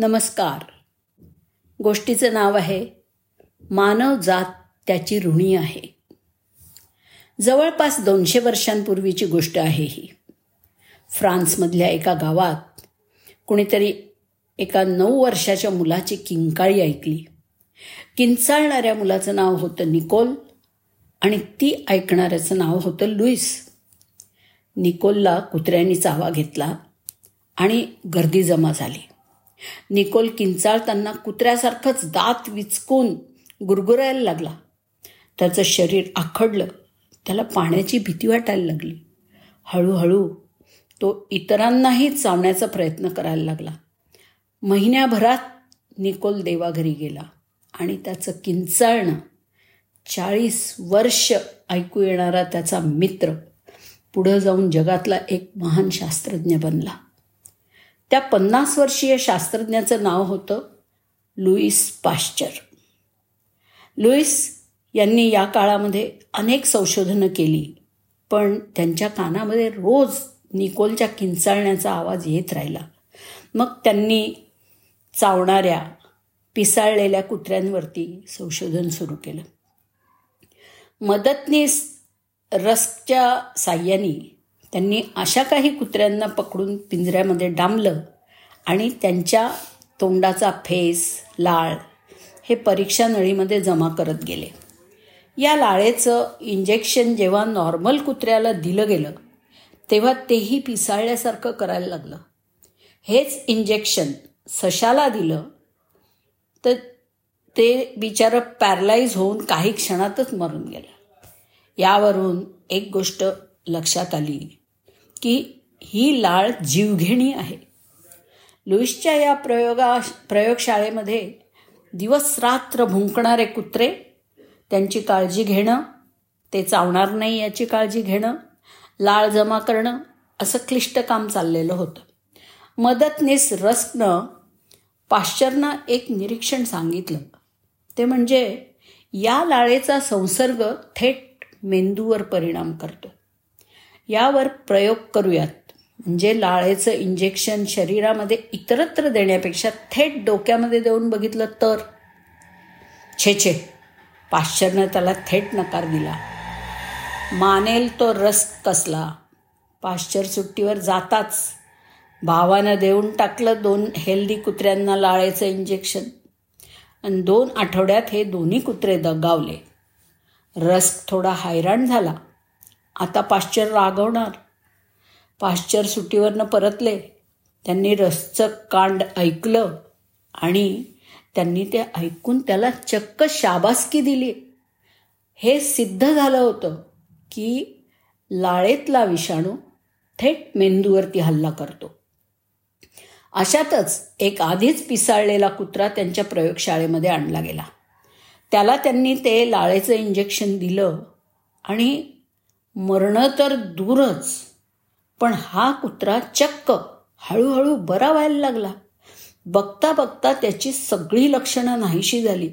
नमस्कार. गोष्टीचं नाव आहे मानव जात त्याची ऋणी आहे. जवळपास दोनशे वर्षांपूर्वीची गोष्ट आहे ही. फ्रान्समधल्या एका गावात कुणीतरी एका नऊ वर्षाच्या मुलाची किंकाळी ऐकली. किंचाळणाऱ्या मुलाचं नाव होतं निकोल आणि ती ऐकणाऱ्याचं नाव होतं लुईस. निकोलला कुत्र्यांनी चावा घेतला आणि गर्दी जमा झाली. निकोल किंचाळताना कुत्र्यासारखंच दात विचकून गुरगुरायला लागला. त्याचं शरीर आखडलं. त्याला पाण्याची भीती वाटायला लागली. हळूहळू तो इतरांनाही चावण्याचा प्रयत्न करायला लागला. महिन्याभरात निकोल देवाघरी गेला आणि त्याचं किंचाळणं चाळीस वर्ष ऐकू येणारा त्याचा मित्र पुढं जाऊन जगातला एक महान शास्त्रज्ञ बनला. त्या पन्नास वर्षीय शास्त्रज्ञाचं नाव होतं लुईस पाश्चर. लुईस यांनी या काळामध्ये अनेक संशोधनं केली पण त्यांच्या कानामध्ये रोज निकोलच्या किंचाळण्याचा आवाज येत राहिला. मग त्यांनी चावणाऱ्या पिसाळलेल्या कुत्र्यांवरती संशोधन सुरू केलं. मदतनीस रस्कच्या साह्याने त्यांनी अशा काही कुत्र्यांना पकडून पिंजऱ्यामध्ये डांबलं आणि त्यांच्या तोंडाचा फेस लाळ हे परीक्षा नळीमध्ये जमा करत गेले. या लाळेचं इंजेक्शन जेव्हा नॉर्मल कुत्र्याला दिलं गेलं तेव्हा तेही पिसाळल्यासारखं करायला लागलं. हेच इंजेक्शन सशाला दिलं तर ते बिचारं पॅरलाईज होऊन काही क्षणातच मरून गेलं. यावरून एक गोष्ट लक्षात आली. की ही लाळ जीवघेणी आहे. लुईसच्या या प्रयोगा प्रयोगशाळेमध्ये दिवस रात्र भुंकणारे कुत्रे त्यांची काळजी घेणं ते चावणार नाही याची काळजी घेणं लाळ जमा करणं असं क्लिष्ट काम चाललेलं होतं. मदतनीस रस्कनं पाश्चरनं एक निरीक्षण सांगितलं. ते म्हणजे या लाळेचा संसर्ग थेट मेंदूवर परिणाम करतो. यावर प्रयोग करूयात. म्हणजे लाळेचं इंजेक्शन शरीरामध्ये इतरत्र देण्यापेक्षा थेट डोक्यामध्ये देऊन बघितलं तर? छे छे. पाश्चरनं त्याला थेट नकार दिला. मानेल तो रस कसला? पाश्चर सुट्टीवर जाताच भावानं देऊन टाकलं दोन हेल्दी कुत्र्यांना लाळेचं इंजेक्शन आणि दोन आठवड्यात हे दोन्ही कुत्रे दगावले. रस्क थोडा हैराण झाला. आता पाश्चर रागवणार. पाश्चर सुट्टीवरनं परतले. त्यांनी रसचं कांड ऐकलं आणि त्यांनी ते ऐकून त्याला चक्क शाबासकी दिली. हे सिद्ध झालं होतं की लाळेतला विषाणू थेट मेंदूवरती हल्ला करतो. अशातच एक आधीच पिसाळलेला कुत्रा त्यांच्या प्रयोगशाळेमध्ये आणला गेला. त्याला त्यांनी ते लाळेचं इंजेक्शन दिलं आणि मरणं तर दूरच पण हा कुत्रा चक्क हळूहळू बरा व्हायला लागला. बघता बघता त्याची सगळी लक्षणं नाहीशी झाली.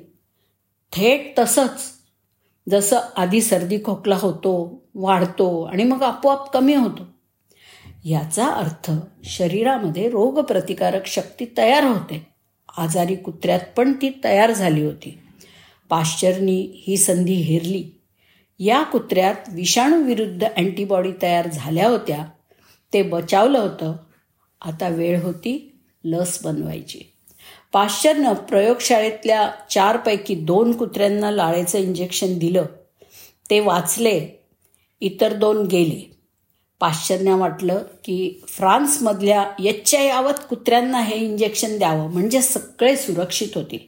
थेट तसंच जसं आधी सर्दी खोकला होतो वाढतो आणि मग आपोआप कमी होतो. याचा अर्थ शरीरामध्ये रोगप्रतिकारक शक्ती तयार होते. आजारी कुत्र्यात पण ती तयार झाली होती. पाश्चरनी ही संधी हेरली. या कुत्र्यात विषाणूविरुद्ध अँटीबॉडी तयार झाल्या होत्या. ते बचावलं होतं. आता वेळ होती लस बनवायची. पाश्चरनं प्रयोगशाळेतल्या चारपैकी दोन कुत्र्यांना लाळेचं इंजेक्शन दिलं. ते वाचले. इतर दोन गेले. पाश्चरनं वाटलं की फ्रान्समधल्या यच्च्या यावत कुत्र्यांना हे इंजेक्शन द्यावं. म्हणजे सगळे सुरक्षित होतील.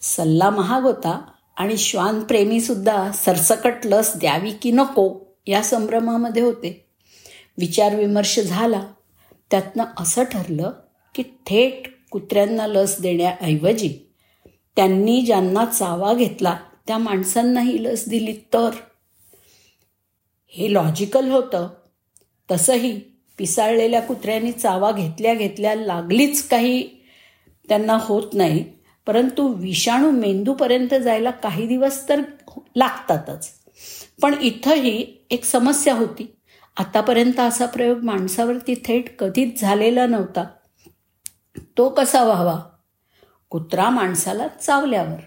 सल्ला महाग होता. आणि श्वानप्रेमीसुद्धा सरसकट लस द्यावी की नको या संभ्रमामध्ये होते. विचारविमर्श झाला. त्यातनं असं ठरलं की थेट कुत्र्यांना लस देण्याऐवजी त्यांनी ज्यांना चावा घेतला त्या माणसांनाही लस दिली तर. हे लॉजिकल होतं. तसंही पिसाळलेल्या कुत्र्यांनी चावा घेतल्या घेतल्या लागलीच काही त्यांना होत नाही. परंतु विषाणू मेंदूपर्यंत जायला काही दिवस तर लागतातच. पण इथंही एक समस्या होती. आतापर्यंत असा प्रयोग माणसावरती थेट कधीच झालेला नव्हता. तो कसा व्हावा? कुत्रा माणसाला चावल्यावर.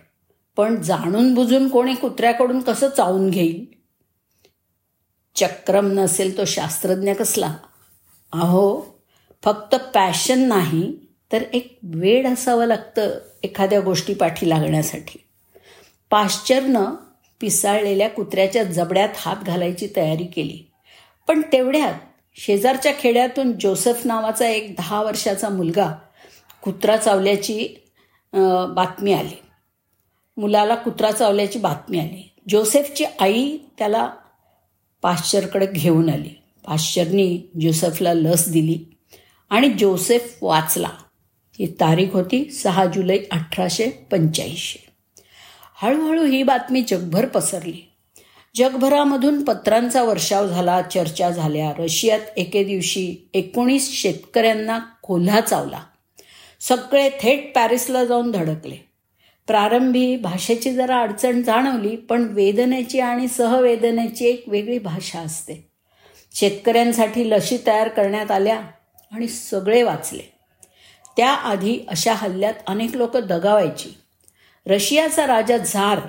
पण जाणून बुजून कोणी कुत्र्याकडून कसं चावून घेईल? चक्रम नसेल तो शास्त्रज्ञ कसला? अहो फक्त पॅशन नाही तर एक वेळ असावं लागतं एखाद्या गोष्टी पाठी लागण्यासाठी. पाश्चरनं पिसाळलेल्या कुत्र्याच्या जबड्यात हात घालायची तयारी केली. पण तेवढ्यात शेजारच्या खेड्यातून जोसेफ नावाचा एक दहा वर्षाचा मुलगा कुत्रा चावल्याची बातमी आली. मुलाला कुत्रा चावल्याची बातमी आली. जोसेफची आई त्याला पाश्चरकडे घेऊन आली. पाश्चरनी जोसेफला लस दिली आणि जोसेफ वाचला. ही तारीख होती सहा जुलै अठराशे पंच्याऐंशी. हळूहळू ही बातमी जगभर पसरली. जगभरामधून पत्रांचा वर्षाव झाला चर्चा झाल्या रशियात एके दिवशी एकोणीस शेतकऱ्यांना कोल्हा चावला. सगळे थेट पॅरिसला जाऊन धडकले. प्रारंभी भाषेची जरा अडचण जाणवली पण वेदनेची आणि सहवेदनेची एक वेगळी भाषा असते. शेतकऱ्यांसाठी लशी तयार करण्यात आल्या आणि सगळे वाचले. त्याआधी अशा हल्ल्यात अनेक लोक दगावायची. रशियाचा राजा झार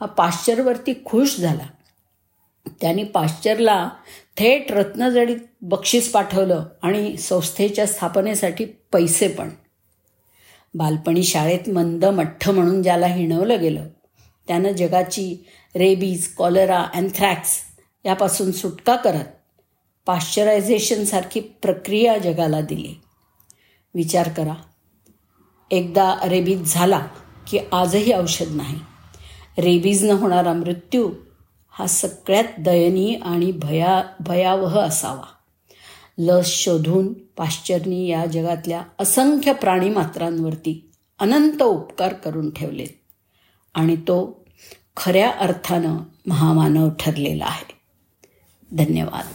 हा पाश्चरवरती खुश झाला. त्यांनी पाश्चरला थेट रत्नजडीत बक्षीस पाठवलं आणि संस्थेच्या स्थापनेसाठी पैसे पण. बालपणी शाळेत मंद मठ्ठ म्हणून ज्याला हिणवलं गेलं त्यानं जगाची रेबीज कॉलरा अँथ्रॅक्स यापासून सुटका करत पाश्चरायझेशनसारखी प्रक्रिया जगाला दिली. विचार करा. एकदा रेबीज झाला की आजही औषध नाही. रेबीजनं होणारा मृत्यू हा सगळ्यात दयनीय आणि भया भयावह असावा. लस शोधून पाश्चरनी या जगातल्या असंख्य प्राणीमात्रांवरती अनंत उपकार करून ठेवलेत. आणि तो खऱ्या अर्थानं महामानव ठरलेला आहे. धन्यवाद.